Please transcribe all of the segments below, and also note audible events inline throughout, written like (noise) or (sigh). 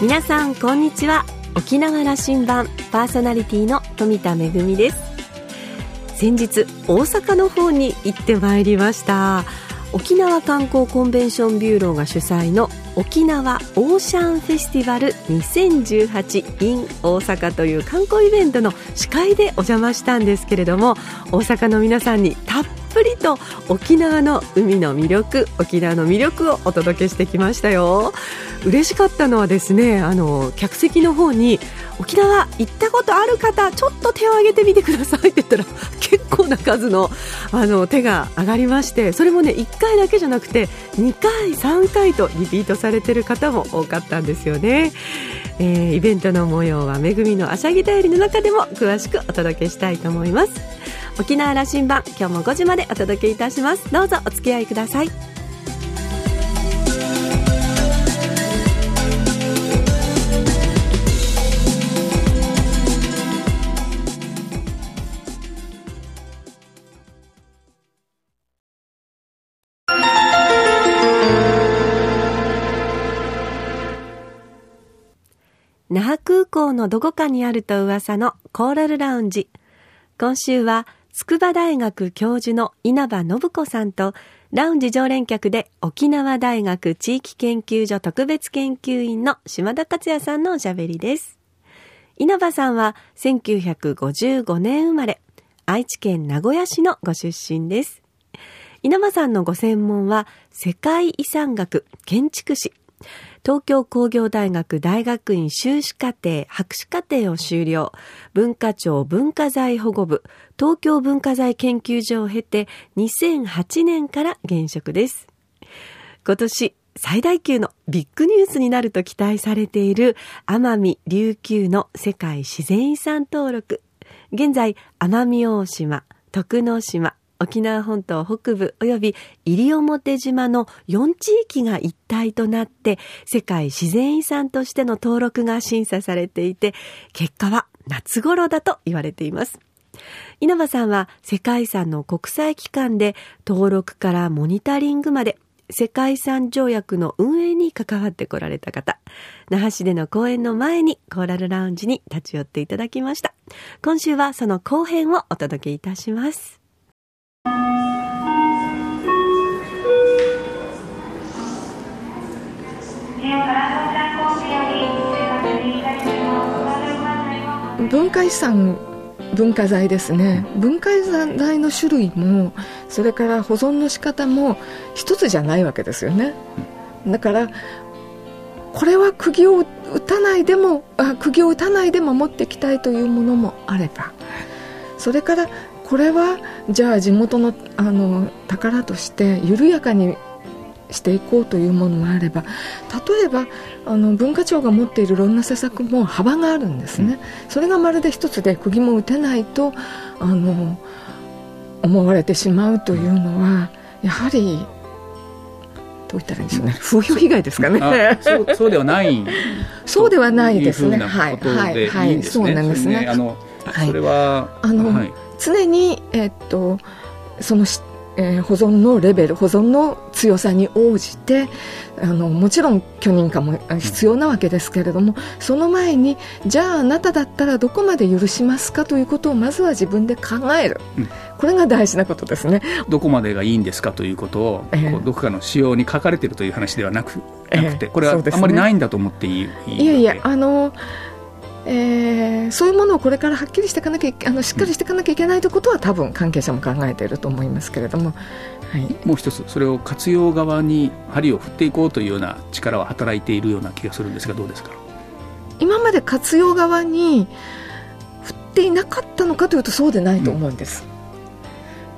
皆さんこんにちは。沖縄羅針盤パーソナリティの富田恵です。先日大阪の方に行ってまいりました。沖縄観光コンベンションビューローが主催の沖縄オーシャンフェスティバル 2018in 大阪という観光イベントの司会でお邪魔したんですけれども大阪の皆さんにたっぷりと沖縄の海の魅力沖縄の魅力をお届けしてきましたよ。嬉しかったのはですねあの客席の方に沖縄行ったことある方ちょっと手を挙げてみてくださいって言ったら (laughs) 結構な数のあの手が上がりましてそれもね1回だけじゃなくて2回3回とリピートされされてる方も多かったんですよね、えー、イベントの模様はめぐみのあしゃぎだよりの中でも詳しくお届けしたいと思います。沖縄羅針盤今日も5時までお届けいたします。どうぞお付き合いください。那覇空港のどこかにあると噂のコーラルラウンジ。今週は筑波大学教授の稲葉信子さんとラウンジ常連客で沖縄大学地域研究所特別研究員の島田克也さんのおしゃべりです。稲葉さんは1955年生まれ、愛知県名古屋市のご出身です。稲葉さんのご専門は世界遺産学、建築士、東京工業大学大学院修士課程、博士課程を修了、文化庁文化財保護部、東京文化財研究所を経て2008年から現職です。今年、最大級のビッグニュースになると期待されている奄美琉球の世界自然遺産登録。現在、奄美大島、徳之島、沖縄本島北部及び西表島の4地域が一体となって世界自然遺産としての登録が審査されていて結果は夏頃だと言われています。稲葉さんは世界遺産の国際機関で登録からモニタリングまで世界遺産条約の運営に関わってこられた方。那覇市での講演の前にコーラルラウンジに立ち寄っていただきました。今週はその後編をお届けいたします。文化遺産文化財ですね。文化財の種類もそれから保存の仕方も一つじゃないわけですよね。だからこれは釘を打たないでもあ釘を打たないで守っていきたいというものもあれば。それからこれはじゃあ地元のあの宝として緩やかにしていこうというものもあれば例えばあの文化庁が持っているいろんな施策も幅があるんですね、うん、それがまるで一つで釘も打てないとあの思われてしまうというのはやはりどう言ったらいいんでしょうね。風評被害ですかね。そうそうではない。(laughs) そうではないですね。はいはいはい。そうなんですね。あの、それはあの、はい、常にえっとそのえー、保存のレベル保存の強さに応じてあのもちろん許認可も必要なわけですけれども、その前にじゃああなただったらどこまで許しますか？ということをまずは自分で考える、うん、これが大事なことですね。どこまでがいいんですか？ということを、えー、どこかの仕様に書かれているという話ではなくなくて、これはあんまりないんだと思っていい,、ね、いやいやあのえー、そういうものをこれからはっきりしていかなきゃあのしっかりしていかなきゃいけないということは多分関係者も考えていると思いますけれども、はい、もう一つそれを活用側に針を振っていこうというような力は働いているような気がするんですがどうですか？今まで活用側に振っていなかったのかというとそうでないと思うんです。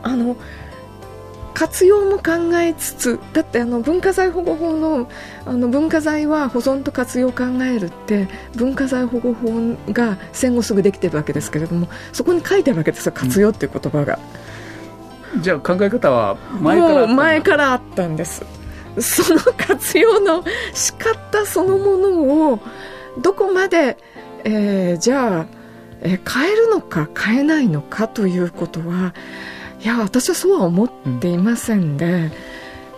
うん、あの活用も考えつつだってあの文化財保護法のあの文化財は保存と活用を考えるって文化財保護法が戦後すぐできてるわけですけれどもそこに書いてあるわけですよ活用っていう言葉が、うん、じゃあ考え方は前から前からあったんです。その活用の仕方そのものをどこまで、えー、じゃあ、えー、変えるのか変えないのかということはいや私はそうは思っていませんで、うん、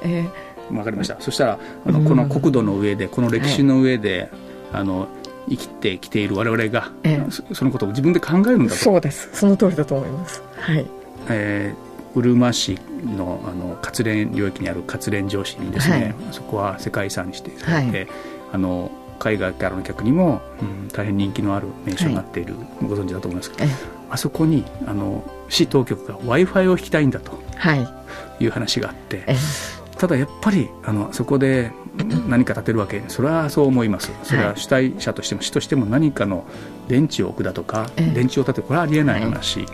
えー、分かりました。そしたらあの、この国土の上でこの歴史の上で、はい、あの生きてきている我々が、ええ、そのことを自分で考えるんだと。そうです。その通りだと思います。はい。えー、うるま市のあの活連領域にある活連城市にですね、はい、そこは世界遺産にしてされて、はい、あの海外からの客にも、うん、大変人気のある名所になっている、はい、ご存知だと思いますけど、あそこにあの市当局が w i f i を引きたいんだとい。う話があって、ただやっぱりあのそこで何か建てるわけそれはそう思います。それは主体者としても市としても何かの電池を置くだとか、電池を建てるこれはありえない。話。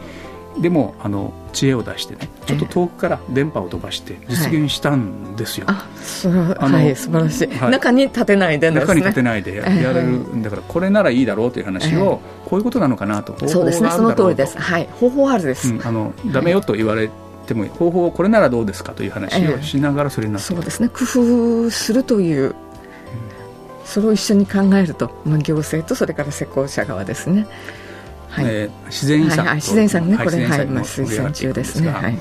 でもあの知恵を出してねちょっと遠くから電波を飛ばして実現したんですよ。はい、あそれははい素晴らしい、はい、中に立てないで、ね、中に立てないでやれるんだからこれならいいだろうという話を、こういうことなのかなと。そうですねその通りです。はい。方法あるです、うん、あのダメよと言われても方法これならどうですかという話をしながらそれになって、そうですね。工夫するというそれを一緒に考えると、まあ、行政とそれから施工者側ですね。はい。えー、自然遺産、はい、自然遺産ね、これ、はい、まあ、推薦中ですね。はい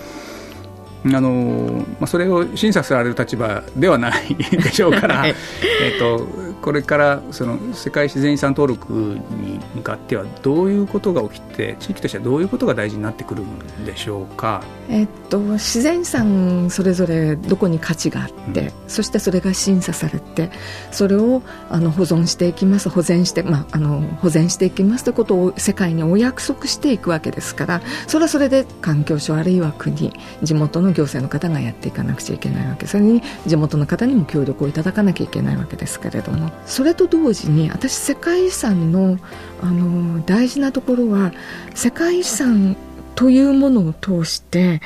あのまあ、それを審査される立場ではないでしょうから、(laughs) はい、えーとこれからその世界自然遺産登録に向かってはどういうことが起きて地域としてはどういうことが大事になってくるんでしょうか、えっと、自然遺産それぞれどこに価値があって、うん、そしてそれが審査されてそれをあの保存していきます保全して、まあ、あの保全していきますということを世界にお約束していくわけですからそれはそれで環境省あるいは国地元の行政の方がやっていかなくちゃいけないわけそれに地元の方にも協力をいただかなきゃいけないわけですけれどもそれと同時に私世界遺産のあの大事なところは世界遺産というものを通して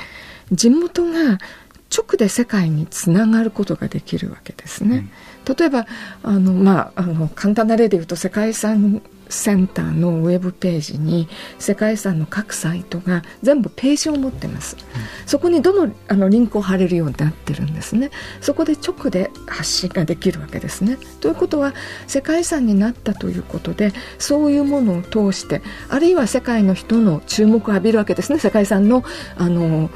地元が直で世界につながることができるわけですね。うん、例えばあの、まあ、あの簡単な例で言うと世界遺産センターのウェブページに世界遺産の各サイトが全部ページを持ってます、そこにどのあのリンクを貼れるようになってるんですね。そこで直で発信ができるわけですね。ということは世界遺産になったということでそういうものを通してあるいは世界の人の注目を浴びるわけですね。世界遺産のあの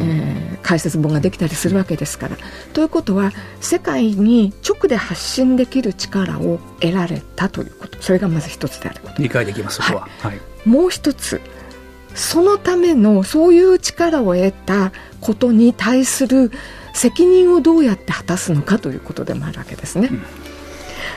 えー、解説本ができたりするわけですから。ということは世界に直で発信できる力を得られたということ。それがまず一つであること。理解できますそこは、はい、もう一つそのためのそういう力を得たことに対する責任をどうやって果たすのかということでもあるわけですね。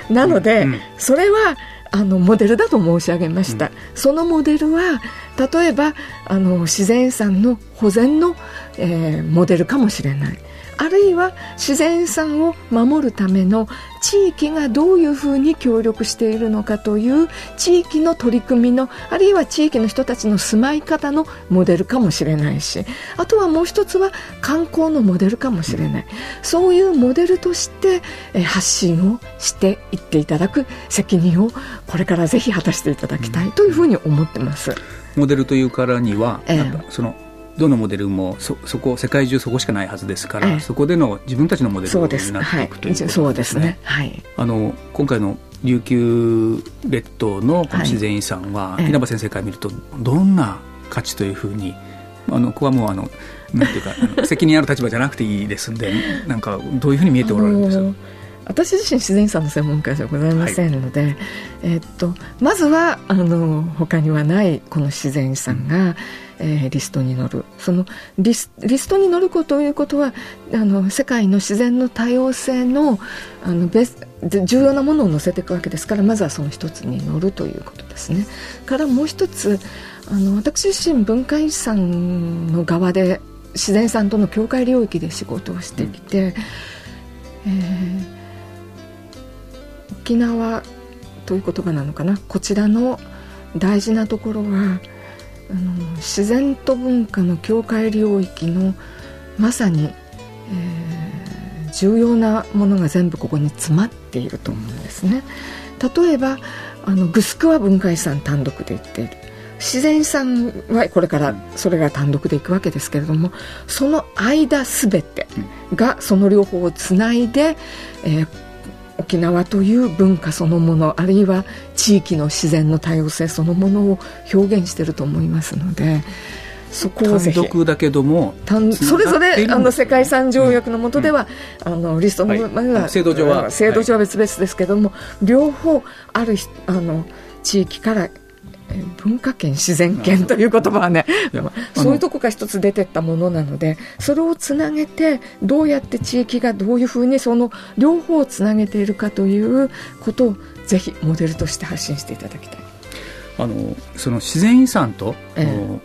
うん、なので、うん、それはあのモデルだと申し上げました、うん、そのモデルは例えばあの自然遺産の保全の、えー、モデルかもしれない。あるいは自然遺産を守るための地域がどういうふうに協力しているのかという地域の取り組みのあるいは地域の人たちの住まい方のモデルかもしれないしあとはもう一つは観光のモデルかもしれない。そういうモデルとして発信をしていっていただく責任をこれからぜひ果たしていただきたいというふうに思ってます。モデルというからには、ええ、そのどのモデルもそそこ世界中そこしかないはずですから、ええ、そこでの自分たちのモデルになっていくということですね。はい、あの今回の琉球列島のこの自然遺産は、はい、稲葉先生から見るとどんな価値というふうにあのここはもうあのなんていうか (laughs) 責任ある立場じゃなくていいですんでなんかどういうふうに見えておられるんですか？私自身自然遺産の専門家じゃございませんので、はい、えー、っとまずはあの他にはないこの自然遺産が、うん。えー、リストに載る。そのリスリストに載ることということはあの世界の自然の多様性のあのベス重要なものを載せていくわけですからまずはその一つに載るということですね。からもう一つあの私自身文化遺産の側で自然遺産との境界領域で仕事をしてきて、うん、えー、沖縄という言葉なのかなこちらの大事なところはあの自然と文化の境界領域のまさに、えー、重要なものが全部ここに詰まっていると思うんですね。例えばあのグスクは文化遺産単独で言っている自然遺産はこれからそれが単独でいくわけですけれどもその間すべてがその両方をつないで、えー、沖縄という文化そのものあるいは地域の自然の多様性そのものを表現していると思いますのでそこ単独だけどもそれぞれあの世界遺産条約の下では、うん、あのリストの、はい、制度上は。制度上は別々ですけども、はい、両方あるあの地域から文化圏自然圏という言葉はねそういうとこが一つ出てったものなのでそれをつなげてどうやって地域がどういうふうにその両方をつなげているかということをぜひモデルとして発信していただきたい。あのその自然遺産と、ええ、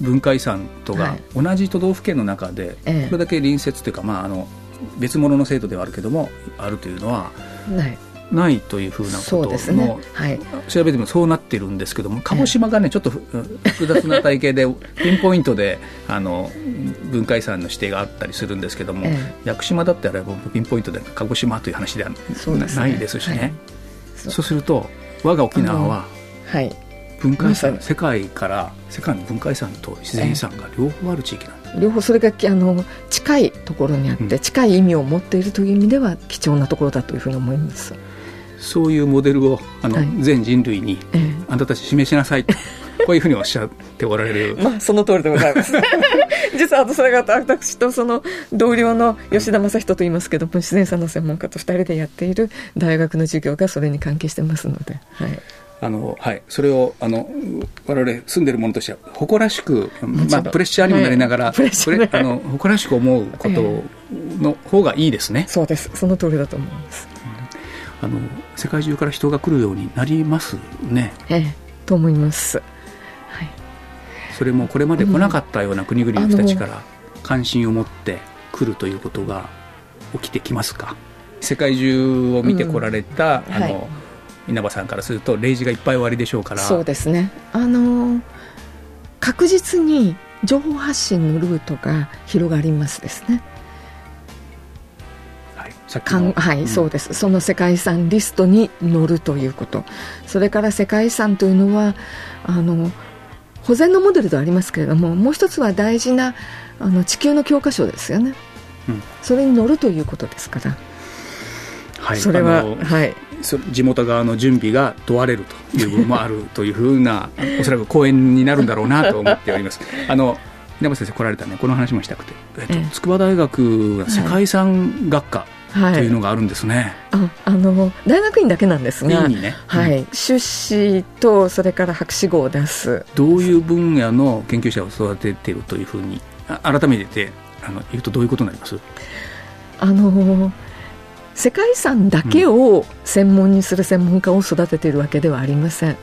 文化遺産とが同じ都道府県の中で、これだけ隣接というか、まあ、あの別物の制度ではあるけどもあるというのはないないというふうなことの、ね。はい、調べてもそうなってるんですけども鹿児島がねちょっと複雑な体系で (laughs) ピンポイントであの文化遺産の指定があったりするんですけども、ええ、屋久島だってあればピンポイントで鹿児島という話ではないですしね、はい、そう。すると我が沖縄は、はい、文化遺産、世界から世界の文化遺産と自然遺産が両方ある地域なんです、両方それがあの近いところにあって、うん、近い意味を持っているという意味では貴重なところだというふうに思います。そういうモデルをあの、はい、全人類に、ええ、あなたたち示しなさいと。(laughs) こういうふうにおっしゃっておられる。まあ、その通りでございます。(laughs) 実は、それが私とその同僚の吉田正人と言いますけども、自然さんの専門家と二人でやっている大学の授業がそれに関係してますので。はい。あのはい、それをあの我々住んでる者としては誇らしく、まあ、プレッシャーにもなりながら、プレあの誇らしく思うことの方がいいですね、そうですその通りだと思います、あの世界中から人が来るようになりますね。ええ、と思います。はい、それもこれまで来なかったような国々の人たちから関心を持って来るということが起きてきますか？世界中を見てこられた、うん、あの、はい、稲葉さんからすると例示がいっぱい終わりでしょうから。そうですね。あの確実に情報発信のルートが広がりますですねはい、うん、そうです。その世界遺産リストに載るということ。それから世界遺産というのはあの保全のモデルではありますけれどももう一つは大事なあの地球の教科書ですよね、うん、それに載るということですから、はい、それは、はい、地元側の準備が問われるという部分もあるというふうな (laughs) おそらく講演になるんだろうなと思っております。(laughs) あの稲葉先生来られたね。この話もしたくて、えっと、筑波大学は世界遺産学科、はい、というのがあるんですね。ああの大学院だけなんですが、ね。はい、修士とそれから博士号を出す。どういう分野の研究者を育てているというふうに改めてあの言うとどういうことになります？あの世界遺産だけを専門にする専門家を育てているわけではありません。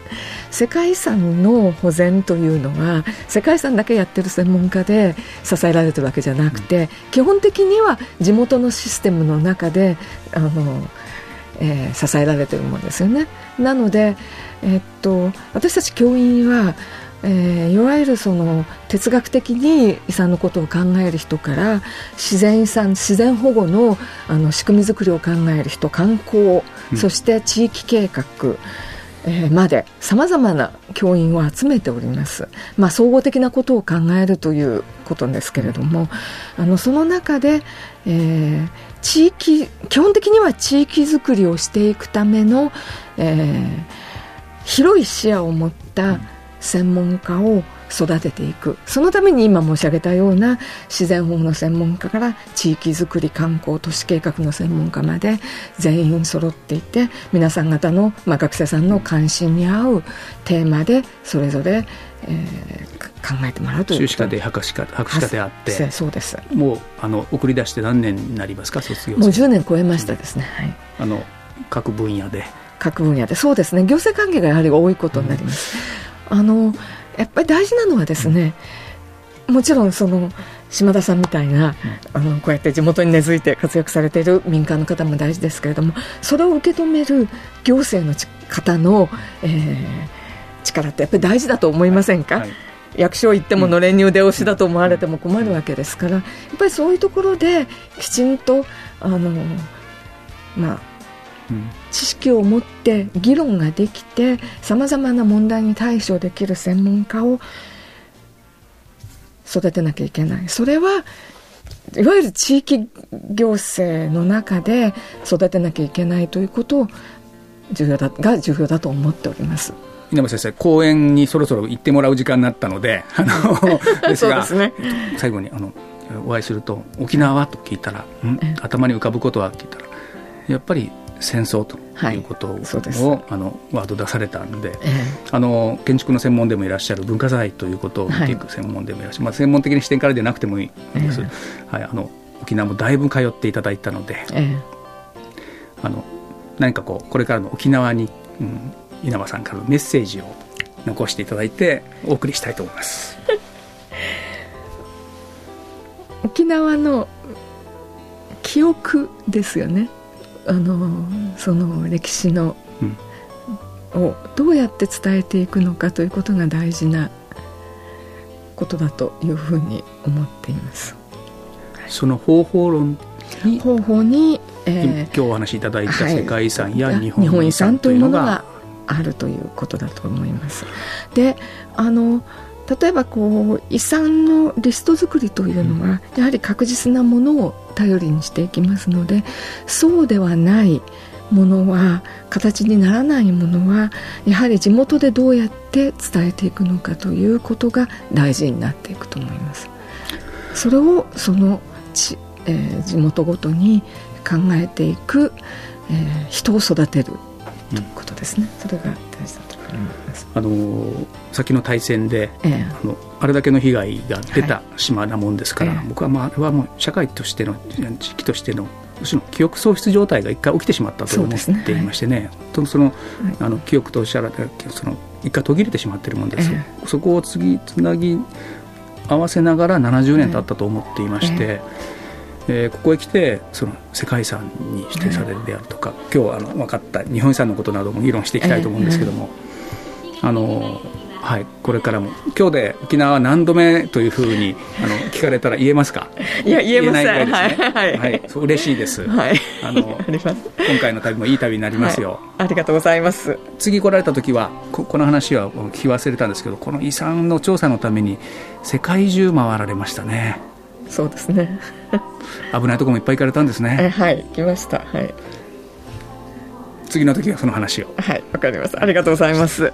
世界遺産の保全というのは世界遺産だけやってる専門家で支えられてるわけじゃなくて、基本的には地元のシステムの中であの、えー、支えられてるものですよね。なので、えー、っと私たち教員はえー、いわゆるその哲学的に遺産のことを考える人から自然遺産自然保護のあの仕組み作りを考える人観光、うん、そして地域計画、えー、までさまざまな教員を集めております、まあ、総合的なことを考えるということですけれども、うん、あのその中で、えー、地域基本的には地域づくりをしていくための、えー、広い視野を持った、うん専門家を育てていく。そのために今申し上げたような自然保護の専門家から地域づくり観光都市計画の専門家まで全員揃っていて皆さん方の、まあ、学生さんの関心に合うテーマでそれぞれ、えー、考えてもらうという修士課程博士課博士課程あってそうです。もうあの送り出して何年になりますか？卒業もう10年超えましたですね、はい、あの各分野で。各分野で。そうですね。行政関係がやはり多いことになります、うんあのやっぱり大事なのはですね、もちろんその島田さんみたいな、あのこうやって地元に根付いて活躍されている民間の方も大事ですけれどもそれを受け止める行政の方の、えー、力ってやっぱり大事だと思いませんか、はい、役所行ってものれんに腕押しだと思われても困るわけですからやっぱりそういうところできちんとあの、まあ、知識を持って議論ができてさまざまな問題に対処できる専門家を育てなきゃいけないそれはいわゆる地域行政の中で育てなきゃいけないということを重要だが重要だと思っております。稲葉先生講演にそろそろ行ってもらう時間になったのであの (laughs) ですがね、最後にあのお会いすると「沖縄は?」と聞いたら「ん？頭に浮かぶことは?」って言ったらやっぱり戦争ということを、はい、あのワード出されたんで、えー、あの建築の専門でもいらっしゃる文化財ということを見ていく専門でもいらっしゃる、はい、まあ、専門的な視点からでなくてもいいんです、えー、はい、あの沖縄もだいぶ通っていただいたので、えー、あの何かこうこれからの沖縄に、うん、稲葉さんからのメッセージを残していただいてお送りしたいと思います。(laughs) 沖縄の記憶ですよねあのその歴史の、うん、をどうやって伝えていくのかということが大事なことだというふうに思っています。その方法論に方法に、えー、今日お話しいただいた世界遺産や日本遺産というのがあるということだと思います。であの例えばこう遺産のリスト作りというのはやはり確実なものを頼りにしていきますのでそうではないものは形にならないものはやはり地元でどうやって伝えていくのかということが大事になっていくと思います。それをその地,、えー、地元ごとに考えていく、えー、人を育てるということですね、それが大事だとあの先の大戦で、ええ、あのあれだけの被害が出た島なもんですから、はい、僕はまああれはもう社会としての地域としてのむしろ記憶喪失状態が一回起きてしまったと思っていましてね、ね。はい、その、はい、あの記憶とおっしゃられたその一回途切れてしまっているもんです、ええ、そこを次つなぎ合わせながら70年経ったと思っていまして、ええ。ー、ここへ来てその世界遺産に指定されるであるとか、今日あの分かった日本遺産のことなども議論していきたいと思うんですけども、あのはい、これからも。今日で沖縄何度目というふうにあの聞かれたら言えますか？いや言えません、ね、はい、はい、はい、そう嬉しいです、はい、あの (laughs) 今回の旅もいい旅になりますよ、はい、ありがとうございます。次来られた時はここの話は聞き忘れたんですけどこの遺産の調査のために世界中回られましたね。そうですね。危ないところもいっぱい行かれたんですね。はい来ました。はい。次の時はその話を。はいわかります。ありがとうございます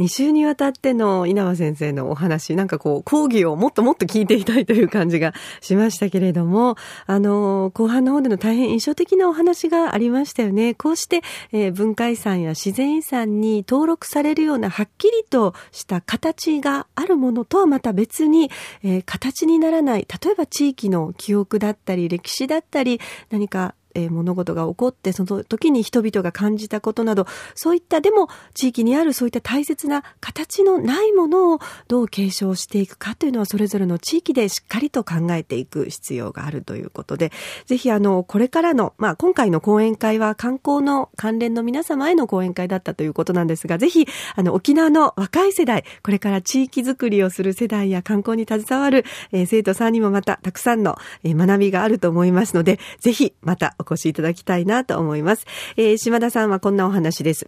2週にわたっての稲葉先生のお話、なんかこう、講義をもっともっと聞いていたいという感じがしましたけれども、あの、後半の方での大変印象的なお話がありましたよね。こうして、えー、文化遺産や自然遺産に登録されるようなはっきりとした形があるものとはまた別に、えー、形にならない、例えば地域の記憶だったり、歴史だったり、何かえー、物事が起こってその時に人々が感じたことなどそういったでも地域にあるそういった大切な形のないものをどう継承していくかというのはそれぞれの地域でしっかりと考えていく必要があるということでぜひあのこれからの、まあ、今回の講演会は観光の関連の皆様への講演会だったということなんですがぜひあの沖縄の若い世代これから地域づくりをする世代や観光に携わる、えー、生徒さんにもまたたくさんの、えー、学びがあると思いますのでぜひまたお越しいただきたいなと思います。えー、島田さんはこんなお話です。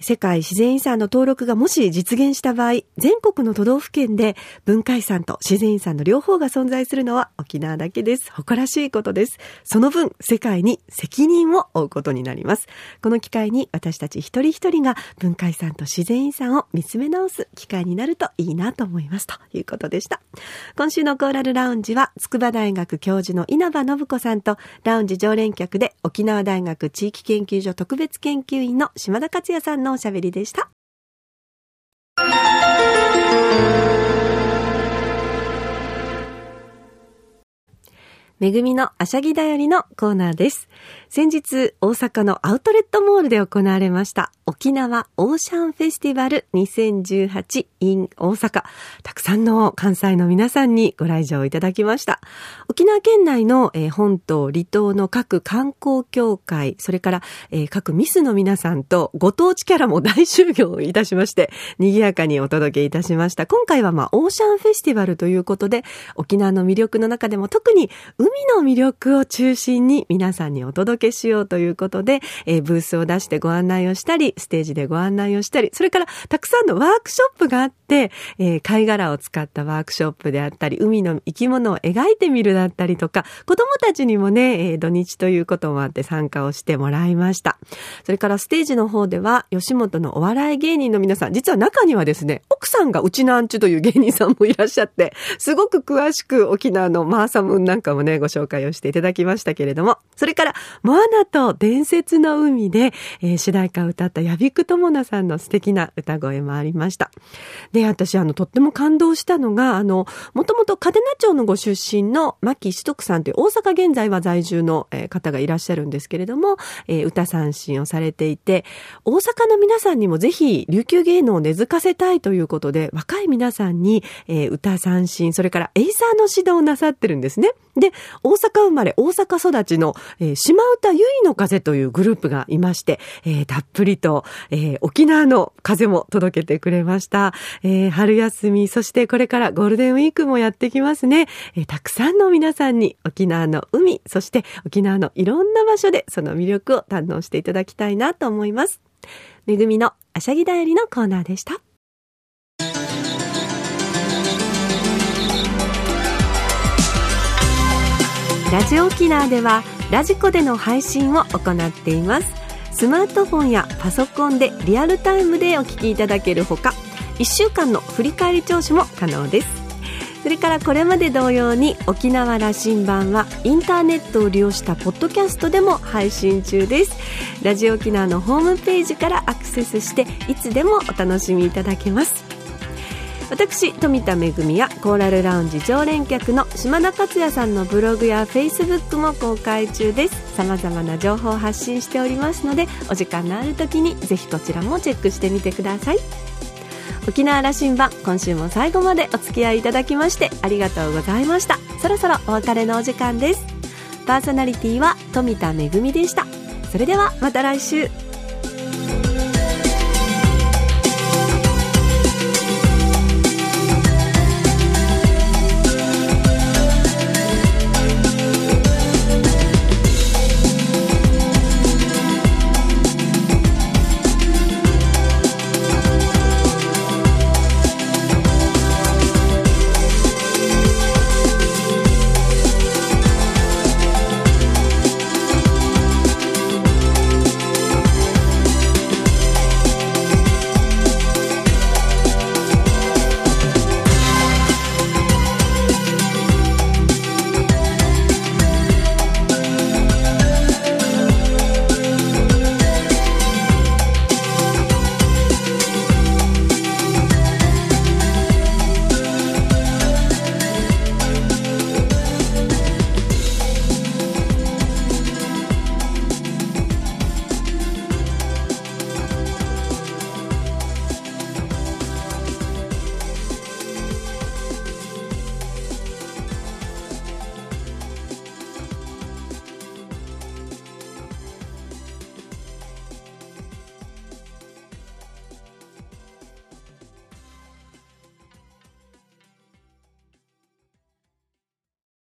世界自然遺産の登録がもし実現した場合、全国の都道府県で文化遺産と自然遺産の両方が存在するのは沖縄だけです。誇らしいことです。その分、世界に責任を負うことになります。この機会に私たち一人一人が文化遺産と自然遺産を見つめ直す機会になるといいなと思います。ということでした。今週のコーラルラウンジは、筑波大学教授の稲葉信子さんと、ラウンジ常連客で沖縄大学地域研究所特別研究員の島田克也さんのおしゃべりでした。めぐみのあしゃぎだよりのコーナーです。先日、大阪のアウトレットモールで行われました沖縄オーシャンフェスティバル 2018in 大阪。たくさんの関西の皆さんにご来場いただきました。沖縄県内の、え、本島、離島の各観光協会、それから、え、各ミスの皆さんとご当地キャラも大集合いたしまして、賑やかにお届けいたしました。今回はまあ、オーシャンフェスティバルということで、沖縄の魅力の中でも特に海の魅力を中心に皆さんにお届届けしようということで、えー、ブースを出してご案内をしたり、ステージでご案内をしたり、それからたくさんのワークショップがあって、えー、貝殻を使ったワークショップであったり、海の生き物を描いてみるだったりとか、子供たちにもね、えー、土日ということもあって参加をしてもらいました。それからステージの方では、吉本のお笑い芸人の皆さん、実は中にはですね、奥さんがうちなんちゅという芸人さんもいらっしゃって、すごく詳しく沖縄のマーサムーンなんかもね、ご紹介をしていただきましたけれども、それから、モアナと伝説の海で、えー、主題歌を歌ったヤビクトモナさんの素敵な歌声もありました。で、私、あの、とっても感動したのが、あの、もともと嘉手納町のご出身の牧志徳さんという大阪現在は在住の方がいらっしゃるんですけれども、えー、歌三振をされていて、大阪の皆さんにもぜひ琉球芸能を根付かせたいということで、若い皆さんに、えー、歌三振、それからエイサーの指導をなさってるんですね。で、大阪生まれ、大阪育ちの、えー、島唄ゆいの風というグループがいまして、えー、たっぷりと、えー、沖縄の風も届けてくれました。えー、春休み、そしてこれからゴールデンウィークもやってきますね。えー、たくさんの皆さんに沖縄の海、そして沖縄のいろんな場所でその魅力を堪能していただきたいなと思います。めぐみのあしゃぎだよりのコーナーでした。ラジオ沖縄ではラジコでの配信を行っています。スマートフォンやパソコンでリアルタイムでお聞きいただけるほか1週間の振り返り聴取も可能です。それからこれまで同様に沖縄羅針盤はインターネットを利用したポッドキャストでも配信中です。ラジオ沖縄のホームページからアクセスしていつでもお楽しみいただけます。私富田恵やコーラルラウンジ常連客の島田克也さんのブログやフェイスブックも公開中です。様々な情報を発信しておりますのでお時間のある時にぜひこちらもチェックしてみてください。沖縄羅針盤今週も最後までお付き合いいただきましてありがとうございました。そろそろお別れのお時間です。パーソナリティは富田恵でした。それではまた来週。